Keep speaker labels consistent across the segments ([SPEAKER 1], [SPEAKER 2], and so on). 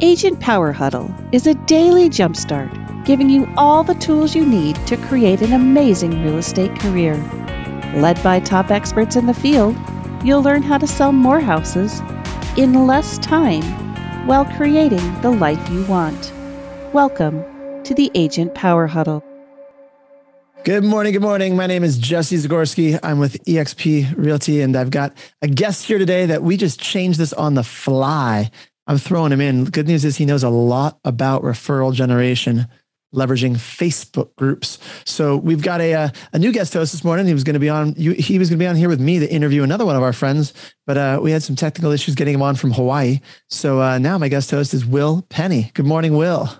[SPEAKER 1] Agent Power Huddle is a daily jumpstart giving you all the tools you need to create an amazing real estate career. Led by top experts in the field, you'll learn how to sell more houses in less time while creating the life you want. Welcome to the Agent Power Huddle.
[SPEAKER 2] Good morning. Good morning. My name is Jesse Zagorski. I'm with eXp Realty, and I've got a guest here today that we just changed this on the fly. I'm throwing him in. Good news is he knows a lot about referral generation, leveraging Facebook groups. So we've got a uh, a new guest host this morning. He was going to be on. He was going to be on here with me to interview another one of our friends, but uh, we had some technical issues getting him on from Hawaii. So uh, now my guest host is Will Penny. Good morning, Will.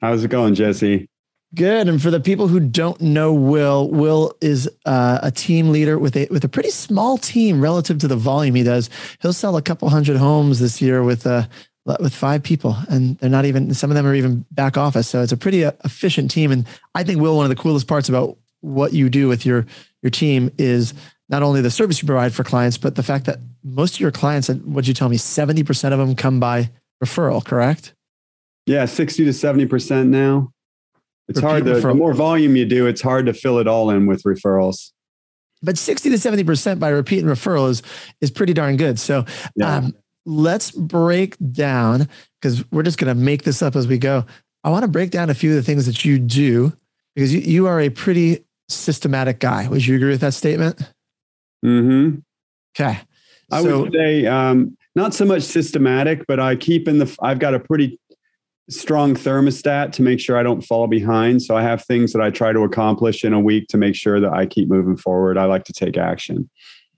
[SPEAKER 3] How's it going, Jesse?
[SPEAKER 2] Good. And for the people who don't know Will, Will is uh, a team leader with a with a pretty small team relative to the volume he does. He'll sell a couple hundred homes this year with uh, with five people, and they're not even some of them are even back office. So it's a pretty uh, efficient team. And I think Will, one of the coolest parts about what you do with your your team is not only the service you provide for clients, but the fact that most of your clients, and what you tell me, seventy percent of them come by referral. Correct?
[SPEAKER 3] Yeah, sixty to seventy percent now. It's hard to, the more volume you do, it's hard to fill it all in with referrals.
[SPEAKER 2] But 60 to 70% by repeat and referral is, is pretty darn good. So yeah. um, let's break down because we're just going to make this up as we go. I want to break down a few of the things that you do because you, you are a pretty systematic guy. Would you agree with that statement?
[SPEAKER 3] Mm-hmm.
[SPEAKER 2] Okay.
[SPEAKER 3] I so, would say um, not so much systematic, but I keep in the, I've got a pretty strong thermostat to make sure I don't fall behind. So I have things that I try to accomplish in a week to make sure that I keep moving forward. I like to take action.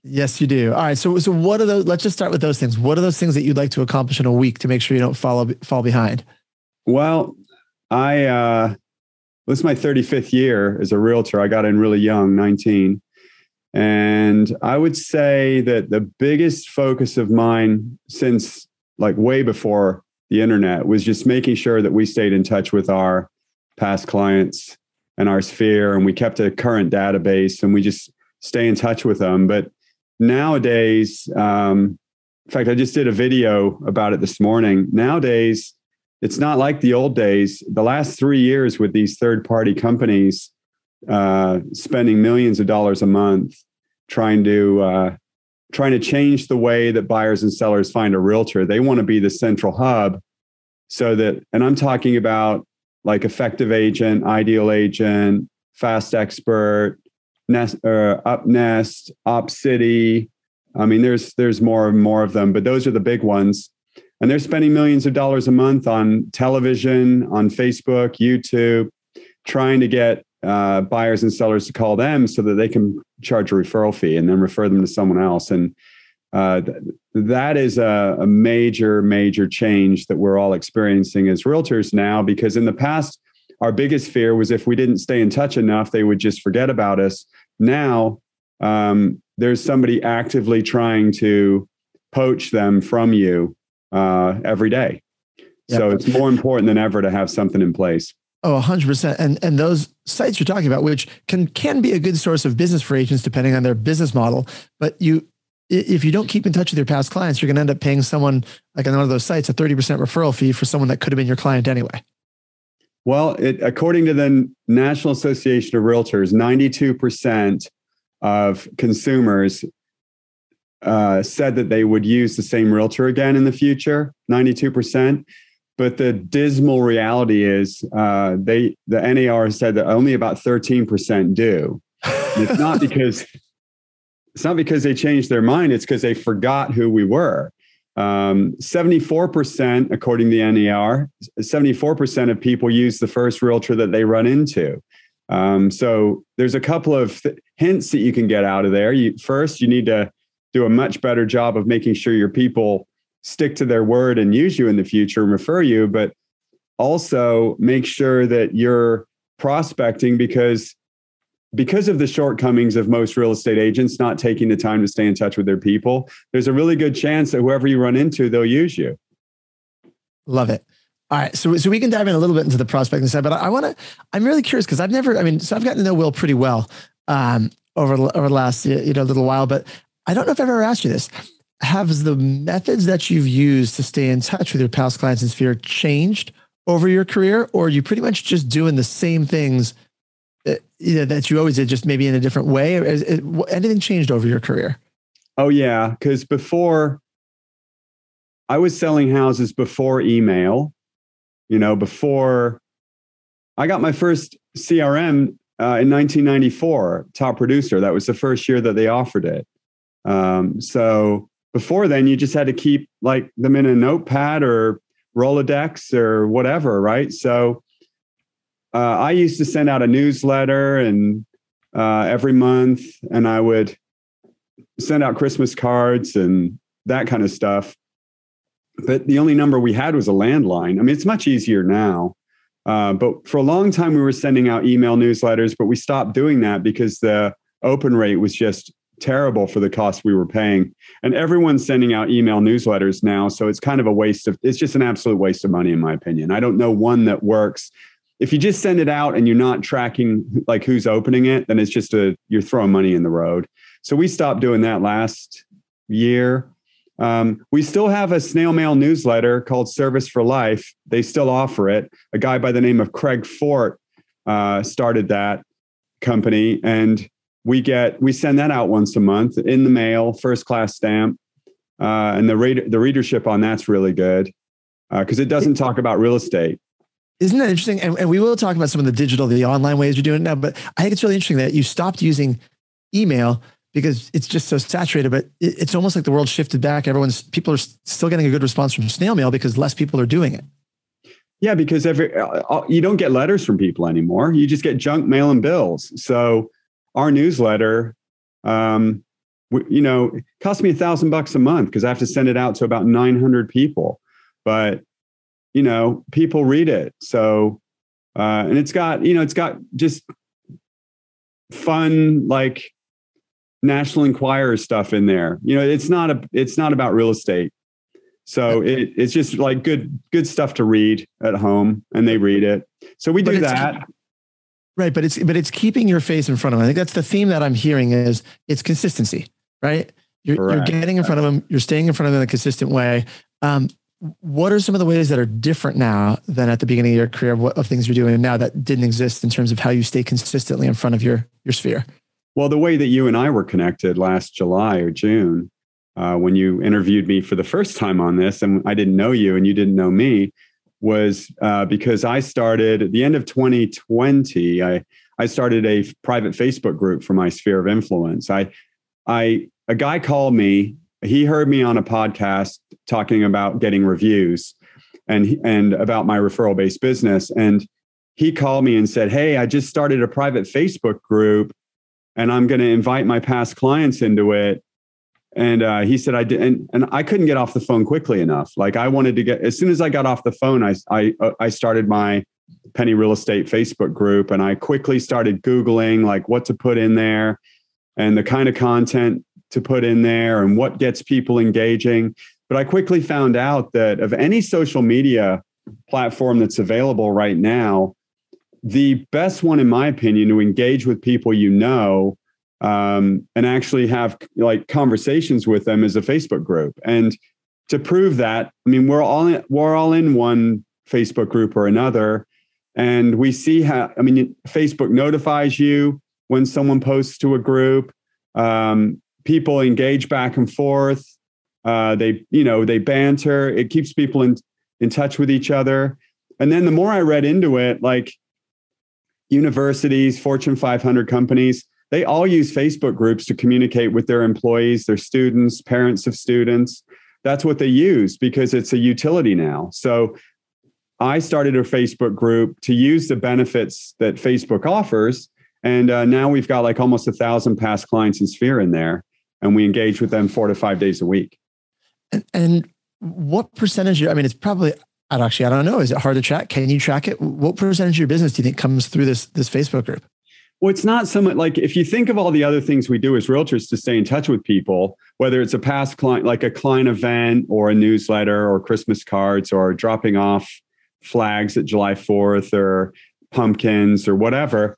[SPEAKER 2] Yes, you do. All right. So, so what are those? Let's just start with those things. What are those things that you'd like to accomplish in a week to make sure you don't follow fall behind?
[SPEAKER 3] Well, I uh, this is my 35th year as a realtor. I got in really young, 19, and I would say that the biggest focus of mine since like way before the internet was just making sure that we stayed in touch with our past clients and our sphere and we kept a current database and we just stay in touch with them. But nowadays um, in fact i just did a video about it this morning. Nowadays it's not like the old days. The last three years with these third party companies uh, spending millions of dollars a month trying to uh, trying to change the way that buyers and sellers find a realtor. They want to be the central hub so that, and I'm talking about like effective agent, ideal agent, fast expert, nest, uh, UpNest, OpCity. I mean, there's there's more and more of them, but those are the big ones. And they're spending millions of dollars a month on television, on Facebook, YouTube, trying to get uh, buyers and sellers to call them so that they can charge a referral fee and then refer them to someone else. And uh, th- that is a, a, major, major change that we're all experiencing as realtors now. Because in the past, our biggest fear was if we didn't stay in touch enough, they would just forget about us. Now, um, there's somebody actively trying to poach them from you uh, every day. Yep. So it's more important than ever to have something in place.
[SPEAKER 2] Oh, 100%. And and those sites you're talking about which can can be a good source of business for agents depending on their business model, but you if you don't keep in touch with your past clients, you're going to end up paying someone like on one of those sites a 30% referral fee for someone that could have been your client anyway.
[SPEAKER 3] Well, it, according to the National Association of Realtors, 92% of consumers uh, said that they would use the same realtor again in the future, 92%. But the dismal reality is, uh, they the NAR said that only about thirteen percent do. it's not because it's not because they changed their mind; it's because they forgot who we were. Um, 74%, according to the NAR, 74% of people use the first realtor that they run into. Um, so there's a couple of th- hints that you can get out of there. You, first, you need to do a much better job of making sure your people stick to their word and use you in the future and refer you, but also make sure that you're prospecting because because of the shortcomings of most real estate agents not taking the time to stay in touch with their people, there's a really good chance that whoever you run into, they'll use you.
[SPEAKER 2] Love it. All right, so so we can dive in a little bit into the prospecting side, but I, I want to. I'm really curious because I've never. I mean, so I've gotten to know Will pretty well um, over over the last you know little while, but I don't know if I've ever asked you this have the methods that you've used to stay in touch with your past clients and sphere changed over your career, or are you pretty much just doing the same things that, you know, that you always did, just maybe in a different way? Is anything changed over your career?
[SPEAKER 3] Oh yeah, because before I was selling houses before email, you know, before I got my first CRM uh, in 1994, top producer. That was the first year that they offered it. Um, so before then, you just had to keep like them in a notepad or Rolodex or whatever, right? So uh, I used to send out a newsletter and uh, every month, and I would send out Christmas cards and that kind of stuff. But the only number we had was a landline. I mean, it's much easier now. Uh, but for a long time, we were sending out email newsletters, but we stopped doing that because the open rate was just terrible for the cost we were paying. And everyone's sending out email newsletters now. So it's kind of a waste of, it's just an absolute waste of money, in my opinion. I don't know one that works. If you just send it out and you're not tracking like who's opening it, then it's just a, you're throwing money in the road. So we stopped doing that last year. Um, we still have a snail mail newsletter called Service for Life. They still offer it. A guy by the name of Craig Fort uh, started that company, and we get we send that out once a month in the mail, first class stamp, uh, and the read, the readership on that's really good because uh, it doesn't talk about real estate.
[SPEAKER 2] Isn't that interesting? And, and we will talk about some of the digital, the online ways you're doing it now. But I think it's really interesting that you stopped using email because it's just so saturated. But it's almost like the world shifted back. Everyone's people are still getting a good response from snail mail because less people are doing it.
[SPEAKER 3] Yeah, because every uh, uh, you don't get letters from people anymore. You just get junk mail and bills. So our newsletter, um, you know, it costs me a thousand bucks a month because I have to send it out to about 900 people. But, you know, people read it. So, uh, and it's got, you know, it's got just fun, like National Enquirer stuff in there. You know, it's not a, it's not about real estate. So it, it's just like good, good stuff to read at home, and they read it. So we do that.
[SPEAKER 2] Right, but it's but it's keeping your face in front of them. I think that's the theme that I'm hearing is it's consistency, right? You're, you're getting in front of them, you're staying in front of them in a consistent way. Um, what are some of the ways that are different now than at the beginning of your career of, what, of things you're doing now that didn't exist in terms of how you stay consistently in front of your your sphere?
[SPEAKER 3] Well, the way that you and I were connected last July or June, uh, when you interviewed me for the first time on this, and I didn't know you and you didn't know me, was uh, because I started at the end of 2020. I I started a private Facebook group for my sphere of influence. I I a guy called me. He heard me on a podcast talking about getting reviews and and about my referral based business and he called me and said, "Hey, I just started a private Facebook group and I'm going to invite my past clients into it and uh, he said, I did, and, and I couldn't get off the phone quickly enough. Like I wanted to get, as soon as I got off the phone, I, I, I started my penny real estate Facebook group and I quickly started Googling like what to put in there and the kind of content to put in there and what gets people engaging. But I quickly found out that of any social media platform that's available right now, the best one, in my opinion, to engage with people you know um, and actually have like conversations with them as a Facebook group. And to prove that, I mean, we're all in, we're all in one Facebook group or another, and we see how. I mean, Facebook notifies you when someone posts to a group. Um, people engage back and forth. Uh, they, you know, they banter. It keeps people in in touch with each other. And then the more I read into it, like universities, Fortune 500 companies, they all use Facebook groups to communicate with their employees, their students, parents of students. That's what they use because it's a utility now. So I started a Facebook group to use the benefits that Facebook offers. And uh, now we've got like almost a thousand past clients in Sphere in there, and we engage with them four to five days a week.
[SPEAKER 2] And, and what percentage? I mean, it's probably I actually I don't know. Is it hard to track? Can you track it? What percentage of your business do you think comes through this this Facebook group?
[SPEAKER 3] Well, it's not so much like if you think of all the other things we do as realtors to stay in touch with people, whether it's a past client, like a client event or a newsletter or Christmas cards or dropping off flags at July 4th or pumpkins or whatever,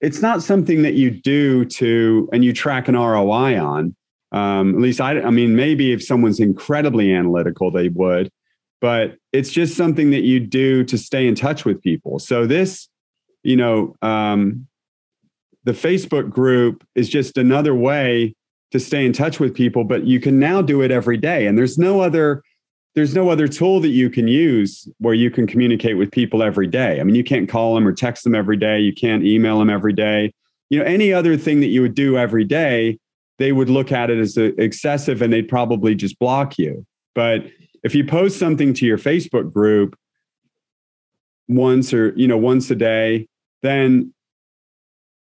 [SPEAKER 3] it's not something that you do to and you track an ROI on. Um, at least I, I mean, maybe if someone's incredibly analytical, they would, but it's just something that you do to stay in touch with people. So this, you know, um, the Facebook group is just another way to stay in touch with people, but you can now do it every day. And there's no other there's no other tool that you can use where you can communicate with people every day. I mean, you can't call them or text them every day. You can't email them every day. You know, any other thing that you would do every day, they would look at it as excessive and they'd probably just block you. But if you post something to your Facebook group once or, you know, once a day, then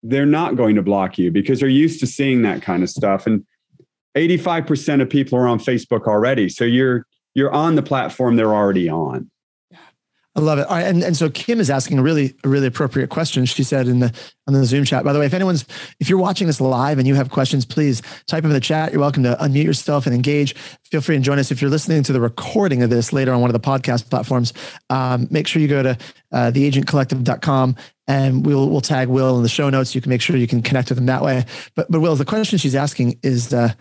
[SPEAKER 3] they're not going to block you because they're used to seeing that kind of stuff. And 85% of people are on Facebook already. So you're you're on the platform they're already on.
[SPEAKER 2] I love it. All right, and, and so Kim is asking a really a really appropriate question. She said in the on the Zoom chat. By the way, if anyone's if you're watching this live and you have questions, please type them in the chat. You're welcome to unmute yourself and engage. Feel free and join us. If you're listening to the recording of this later on one of the podcast platforms, um, make sure you go to uh, theagentcollective.com and we'll we'll tag Will in the show notes. You can make sure you can connect with him that way. But but Will, the question she's asking is, uh,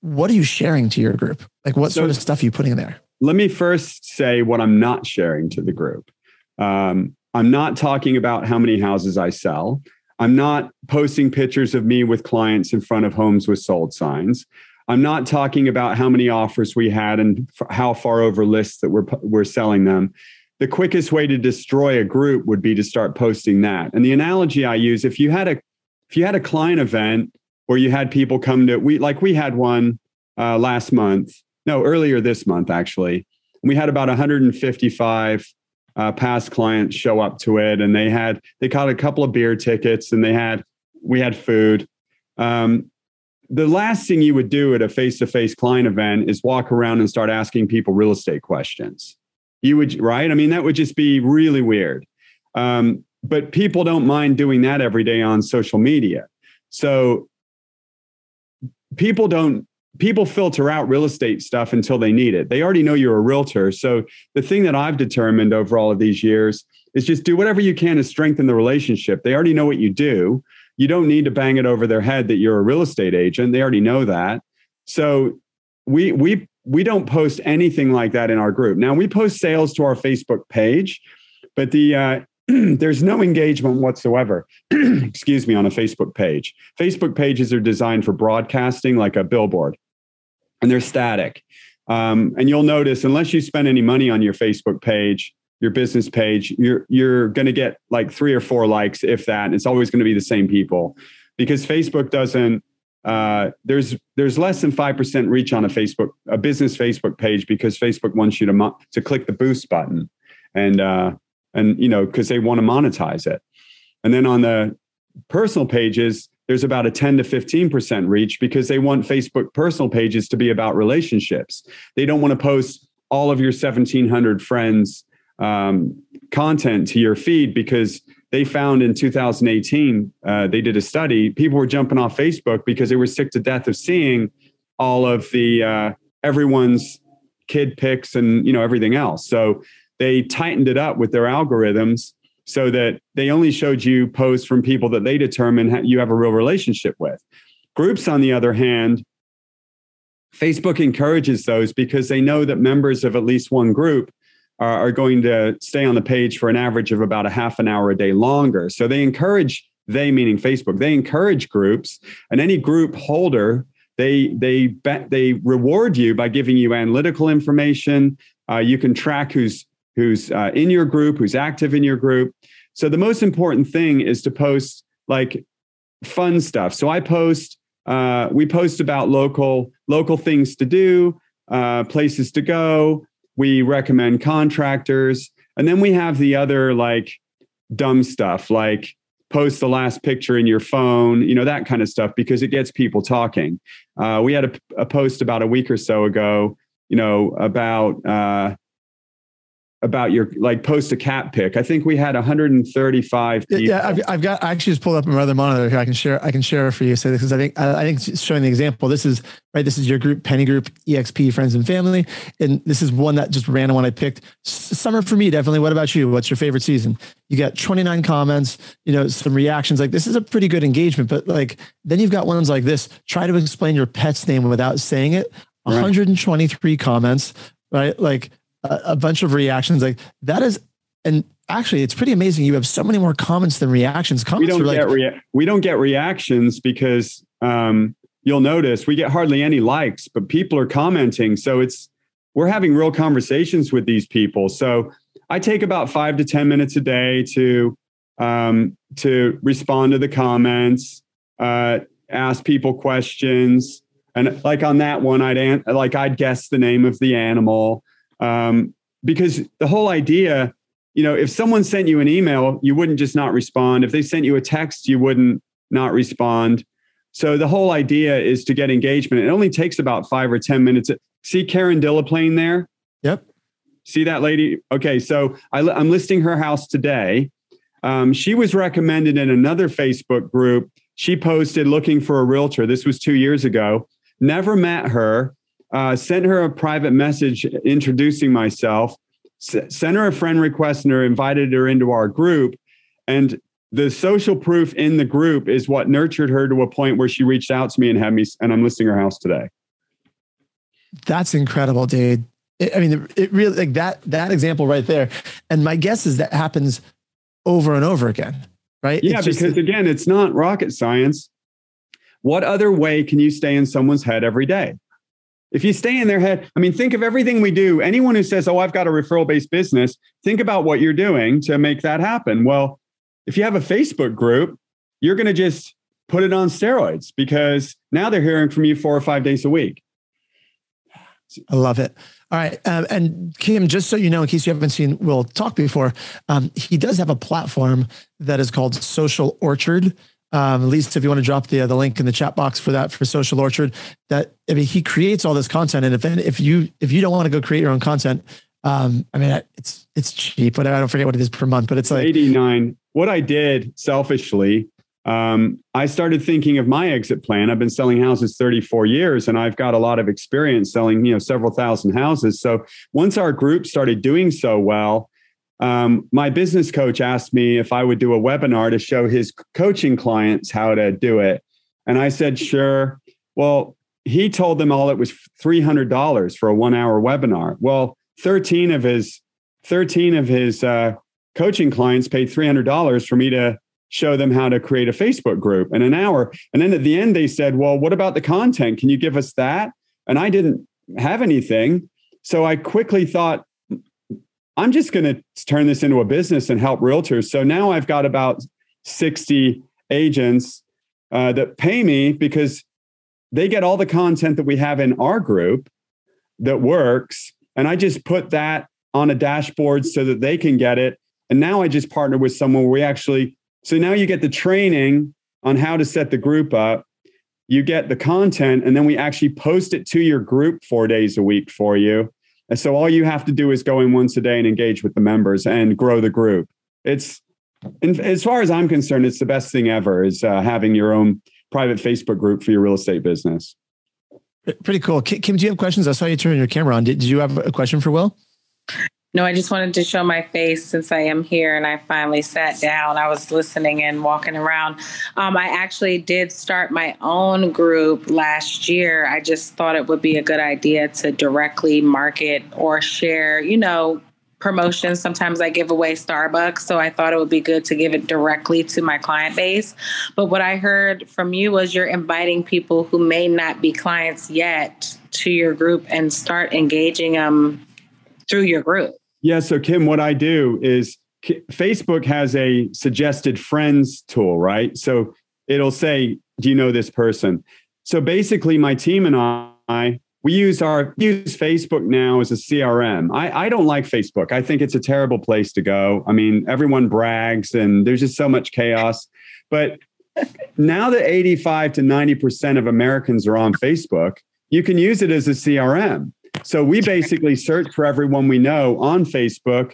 [SPEAKER 2] what are you sharing to your group? Like, what so, sort of stuff are you putting in there?
[SPEAKER 3] Let me first say what I'm not sharing to the group. Um, I'm not talking about how many houses I sell. I'm not posting pictures of me with clients in front of homes with sold signs. I'm not talking about how many offers we had and how far over lists that we're, we're selling them. The quickest way to destroy a group would be to start posting that. And the analogy I use, if you had a if you had a client event where you had people come to we like we had one uh, last month no, earlier this month, actually. We had about 155 uh, past clients show up to it, and they had they caught a couple of beer tickets, and they had we had food. Um, the last thing you would do at a face-to-face client event is walk around and start asking people real estate questions. You would right? I mean, that would just be really weird. Um, but people don't mind doing that every day on social media. So people don't people filter out real estate stuff until they need it. They already know you're a realtor. So the thing that I've determined over all of these years is just do whatever you can to strengthen the relationship. They already know what you do. You don't need to bang it over their head that you're a real estate agent. They already know that. So we we we don't post anything like that in our group. Now we post sales to our Facebook page, but the uh, there's no engagement whatsoever excuse me on a facebook page. Facebook pages are designed for broadcasting like a billboard and they're static. Um, and you'll notice unless you spend any money on your facebook page your business page you're you're going to get like three or four likes if that it's always going to be the same people. Because facebook doesn't uh, there's there's less than five percent reach on a Facebook a business Facebook page because Facebook wants you to mo- to click the boost button, and uh, and you know because they want to monetize it. And then on the personal pages there's about a 10 to 15% reach because they want facebook personal pages to be about relationships. They don't want to post all of your 1700 friends um, content to your feed because they found in 2018 uh, they did a study people were jumping off facebook because they were sick to death of seeing all of the uh, everyone's kid pics and you know everything else. So they tightened it up with their algorithms so that they only showed you posts from people that they determine you have a real relationship with. Groups, on the other hand, Facebook encourages those because they know that members of at least one group are, are going to stay on the page for an average of about a half an hour a day longer. So they encourage, they meaning Facebook, they encourage groups, and any group holder they they bet they reward you by giving you analytical information. Uh, you can track who's who's uh, in your group, who's active in your group. So the most important thing is to post like fun stuff. So I post, uh, we post about local local things to do, uh, places to go. We recommend contractors, and then we have the other like dumb stuff, like post the last picture in your phone, you know that kind of stuff, because it gets people talking. Uh, we had a, a, post about a week or so ago, you know, about uh, about your like post a cat pic. I think we had 135 people.
[SPEAKER 2] Yeah, I've, I've got. I actually just pulled up another monitor here. I can share. I can share it for you. So this because I think I, I think showing the example. This is right. This is your group, Penny Group, EXP, friends and family, and this is one that just random one I picked. Summer for me, definitely. What about you? What's your favorite season? You got 29 comments. You know, some reactions. Like this is a pretty good engagement. But like then you've got ones like this. Try to explain your pet's name without saying it. 123 comments. Right, like a, a bunch of reactions. Like that is, and actually, it's pretty amazing. You have so many more comments than reactions. Comments
[SPEAKER 3] we don't
[SPEAKER 2] like,
[SPEAKER 3] get rea- we don't get reactions because um, you'll notice we get hardly any likes, but people are commenting. So it's we're having real conversations with these people. So I take about five to ten minutes a day to um, to respond to the comments, uh, ask people questions, and like on that one, I'd an- like I'd guess the name of the animal. Um, because the whole idea, you know, if someone sent you an email, you wouldn't just not respond. If they sent you a text, you wouldn't not respond. So the whole idea is to get engagement. It only takes about five or 10 minutes. See Karen Dillaplane there?
[SPEAKER 2] Yep.
[SPEAKER 3] See that lady? Okay. So I, am listing her house today. Um, she was recommended in another Facebook group. She posted looking for a realtor. This was two years ago. Never met her uh, sent her a private message introducing myself, s- sent her a friend request, and her invited her into our group. And the social proof in the group is what nurtured her to a point where she reached out to me and had me, and I'm listing her house today.
[SPEAKER 2] That's incredible, dude. It, I mean, it really like that that example right there. And my guess is that happens over and over again, right?
[SPEAKER 3] Yeah, because again, it's not rocket science. What other way can you stay in someone's head every day? If you stay in their head, I mean, think of everything we do. Anyone who says, Oh, I've got a referral based business, think about what you're doing to make that happen. Well, if you have a Facebook group, you're going to just put it on steroids because now they're hearing from you four or five days a week.
[SPEAKER 2] I love it. All right. Um, and Kim, just so you know, in case you haven't seen Will talk before, um, he does have a platform that is called Social Orchard. Um, at least if you want to drop the uh, the link in the chat box for that for Social Orchard, that I mean, he creates all this content, and if if you if you don't want to go create your own content, um, I mean, it's it's cheap, but I don't forget what it is per month, but it's like
[SPEAKER 3] eighty nine. What I did selfishly, um, I started thinking of my exit plan. I've been selling houses thirty four years, and I've got a lot of experience selling, you know, several thousand houses. So once our group started doing so well, um, my business coach asked me if I would do a webinar to show his coaching clients how to do it. And I said, sure. Well, he told them all it was $300 for a one hour webinar. Well, 13 of his 13 of his uh, coaching clients paid $300 for me to show them how to create a Facebook group in an hour. And then at the end, they said, well, what about the content? Can you give us that? And I didn't have anything. So I quickly thought, I'm just going to turn this into a business and help realtors. So now I've got about 60 agents uh, that pay me because they get all the content that we have in our group that works. And I just put that on a dashboard so that they can get it. And now I just partner with someone where we actually, so now you get the training on how to set the group up. You get the content, and then we actually post it to your group four days a week for you and so all you have to do is go in once a day and engage with the members and grow the group. It's, as far as I'm concerned, it's the best thing ever is uh, having your own private Facebook group for your real estate business.
[SPEAKER 2] Pretty cool. Kim, do you have questions? I saw you turn your camera on. Did, did you have a question for Will?
[SPEAKER 4] No, I just wanted to show my face since I am here and I finally sat down. I was listening and walking around. Um, I actually did start my own group last year. I just thought it would be a good idea to directly market or share, you know, promotions. Sometimes I give away Starbucks, so I thought it would be good to give it directly to my client base. But what I heard from you was you're inviting people who may not be clients yet to your group and start engaging them through your group.
[SPEAKER 3] Yeah. So, Kim, what I do is Facebook has a suggested friends tool, right? So it'll say, Do you know this person? So basically, my team and I, we use our use Facebook now as a CRM. I, I don't like Facebook. I think it's a terrible place to go. I mean, everyone brags and there's just so much chaos. But now that 85 to 90% of Americans are on Facebook, you can use it as a CRM. So we basically search for everyone we know on Facebook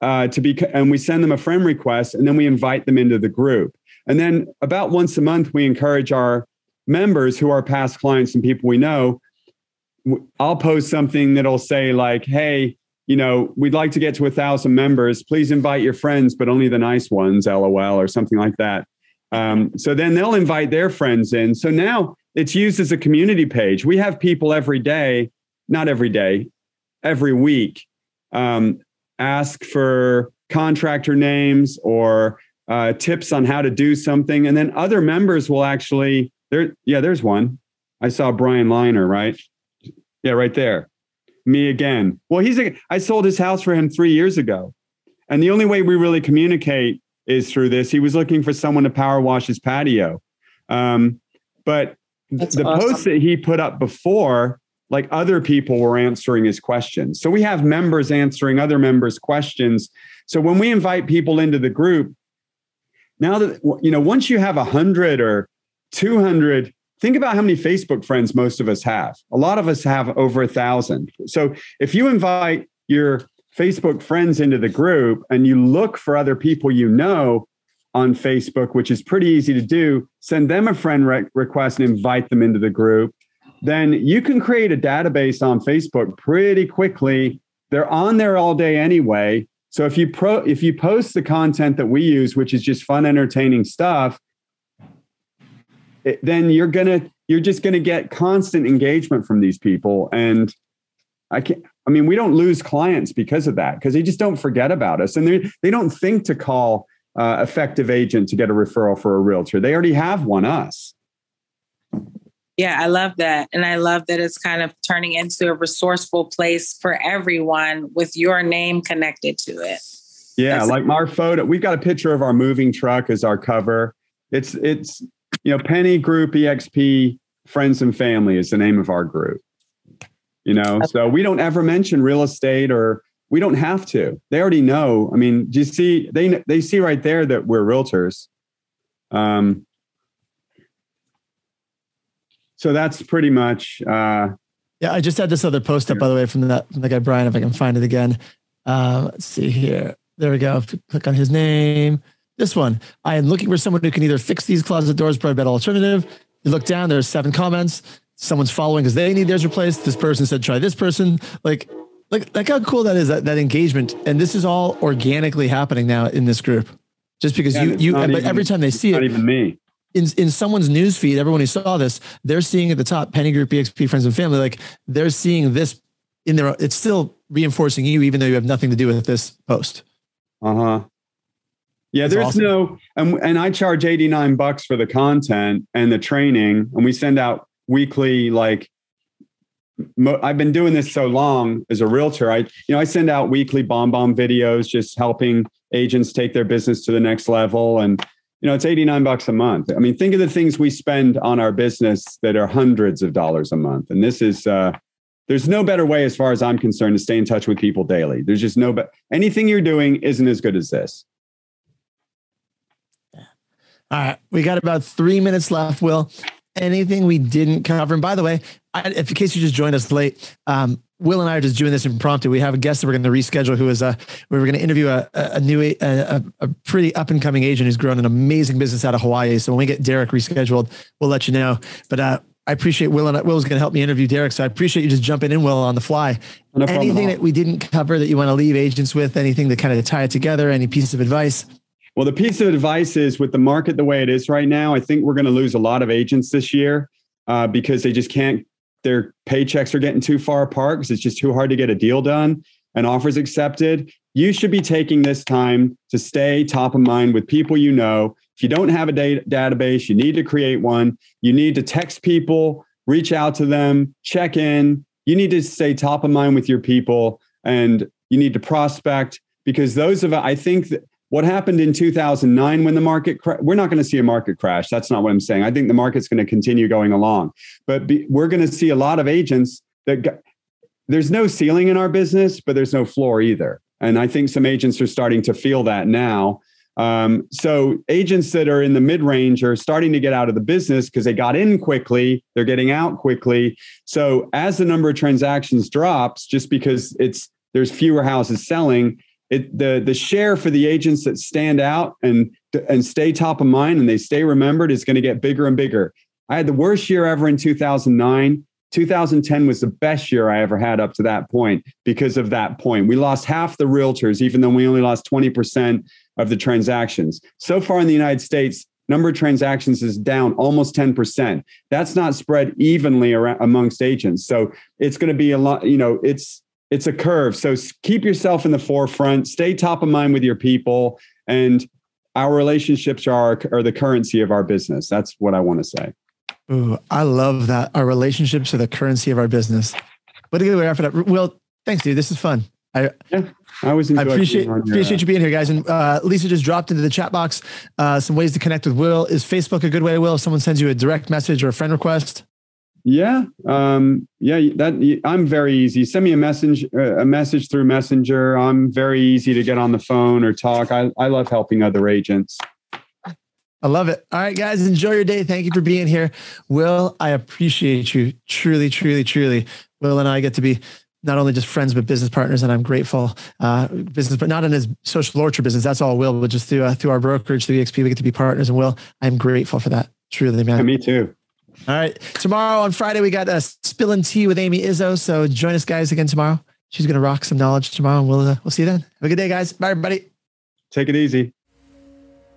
[SPEAKER 3] uh, to be, and we send them a friend request, and then we invite them into the group. And then about once a month, we encourage our members who are past clients and people we know. I'll post something that'll say like, "Hey, you know, we'd like to get to a thousand members. Please invite your friends, but only the nice ones, LOL, or something like that." Um, so then they'll invite their friends in. So now it's used as a community page. We have people every day, not every day, every week, um, ask for contractor names or uh, tips on how to do something, and then other members will actually there. Yeah, there's one. I saw Brian Liner, right? Yeah, right there. Me again. Well, he's a, I sold his house for him three years ago, and the only way we really communicate is through this. He was looking for someone to power wash his patio. Um, but That's the awesome. post that he put up before, like other people were answering his questions. So we have members answering other members' questions. So when we invite people into the group, now that you know, once you have a hundred or two hundred, think about how many Facebook friends most of us have. A lot of us have over a thousand. So if you invite your Facebook friends into the group and you look for other people you know on Facebook, which is pretty easy to do, send them a friend re- request and invite them into the group. Then you can create a database on Facebook pretty quickly. They're on there all day anyway. So if you pro if you post the content that we use, which is just fun, entertaining stuff, it, then you're gonna you're just gonna get constant engagement from these people. And I can't I mean, we don't lose clients because of that, because they just don't forget about us. And they, they don't think to call uh, effective agent to get a referral for a realtor. They already have one, us.
[SPEAKER 4] Yeah, I love that. And I love that it's kind of turning into a resourceful place for everyone with your name connected to it.
[SPEAKER 3] Yeah, That's like our photo, we've got a picture of our moving truck as our cover. It's it's you know, Penny Group EXP Friends and Family is the name of our group you know so we don't ever mention real estate or we don't have to they already know i mean do you see they they see right there that we're realtors um so that's pretty much uh
[SPEAKER 2] yeah i just had this other post up by the way from that from the guy brian if i can find it again uh, let's see here there we go click on his name this one i am looking for someone who can either fix these closet doors provide better alternative you look down there's seven comments someone's following because they need theirs replaced. This person said, try this person. Like, like, like how cool that is that, that engagement. And this is all organically happening now in this group. Just because yeah, you, you, but even, every time they see it, not
[SPEAKER 3] even me.
[SPEAKER 2] In, in someone's news feed, everyone who saw this, they're seeing at the top Penny Group, EXP, Friends and Family, like they're seeing this in their, it's still reinforcing you, even though you have nothing to do with this post.
[SPEAKER 3] Uh huh. Yeah, That's there's awesome. no, and, and I charge 89 bucks for the content and the training, and we send out weekly like I've been doing this so long as a realtor. I you know I send out weekly BombBomb videos just helping agents take their business to the next level and you know it's 89 bucks a month. I mean think of the things we spend on our business that are hundreds of dollars a month and this is uh there's no better way as far as I'm concerned to stay in touch with people daily. There's just no but anything you're doing isn't as good as this.
[SPEAKER 2] All right, we got about three minutes left. Will anything we didn't cover. And by the way, I, if in case you just joined us late, um, Will and I are just doing this impromptu. We have a guest that we're going to reschedule who is a, we were going to interview a, a new, a, a pretty up and coming agent who's grown an amazing business out of Hawaii. So when we get Derek rescheduled, we'll let you know. But, uh, I appreciate Will and Will's going to help me interview Derek. So I appreciate you just jumping in, Will, on the fly. No anything that we didn't cover that you want to leave agents with, anything to kind of tie it together, any piece of advice?
[SPEAKER 3] Well, the piece of advice is with the market the way it is right now, I think we're going to lose a lot of agents this year uh, because they just can't, their paychecks are getting too far apart because it's just too hard to get a deal done and offers accepted. You should be taking this time to stay top of mind with people you know. If you don't have a data database, you need to create one. You need to text people, reach out to them, check in. You need to stay top of mind with your people and you need to prospect because those of I think that what happened in 2009 when the market cra- we're not going to see a market crash. That's not what i'm saying. I think the market's going to continue going along. But be, we're going to see a lot of agents that got, there's no ceiling in our business but there's no floor either. And i think some agents are starting to feel that now. Um, so agents that are in the mid range are starting to get out of the business because they got in quickly, they're getting out quickly. So as the number of transactions drops, just because it's there's fewer houses selling, it the the share for the agents that stand out and and stay top of mind and they stay remembered is going to get bigger and bigger. I had the worst year ever in 2009. 2010 was the best year I ever had up to that point because of that point. We lost half the realtors, even though we only lost 20% of the transactions. So far in the United States, number of transactions is down almost 10%. That's not spread evenly around amongst agents. So it's going to be a lot, you know, it's it's a curve. So keep yourself in the forefront, stay top of mind with your people, and our relationships are, are the currency of our business. That's what I want to say.
[SPEAKER 2] Ooh, I love that. Our relationships are the currency of our business. What a good way to wrap it up. Will, thanks, dude. This is fun. I,
[SPEAKER 3] yeah, I was. I
[SPEAKER 2] appreciate appreciate you being here, guys. And uh, Lisa just dropped into the chat box uh, some ways to connect with Will. Is Facebook a good way? Will, if someone sends you a direct message or a friend request?
[SPEAKER 3] Yeah, um, yeah. That I'm very easy. Send me a message, uh, a message through Messenger. I'm very easy to get on the phone or talk. I, I love helping other agents.
[SPEAKER 2] I love it. All right, guys, enjoy your day. Thank you for being here. Will, I appreciate you truly, truly, truly. Will and I get to be not only just friends, but business partners. And I'm grateful, uh, business, but not in his social orchard business. That's all Will, but just through, uh, through our brokerage, through EXP, we get to be partners. And Will, I'm grateful for that. Truly, man.
[SPEAKER 3] Yeah, me too.
[SPEAKER 2] All right. Tomorrow on Friday, we got a spilling tea with Amy Izzo. So join us guys again tomorrow. She's going to rock some knowledge tomorrow. And we'll, uh, we'll see you then. Have a good day, guys. Bye, everybody.
[SPEAKER 3] Take it easy.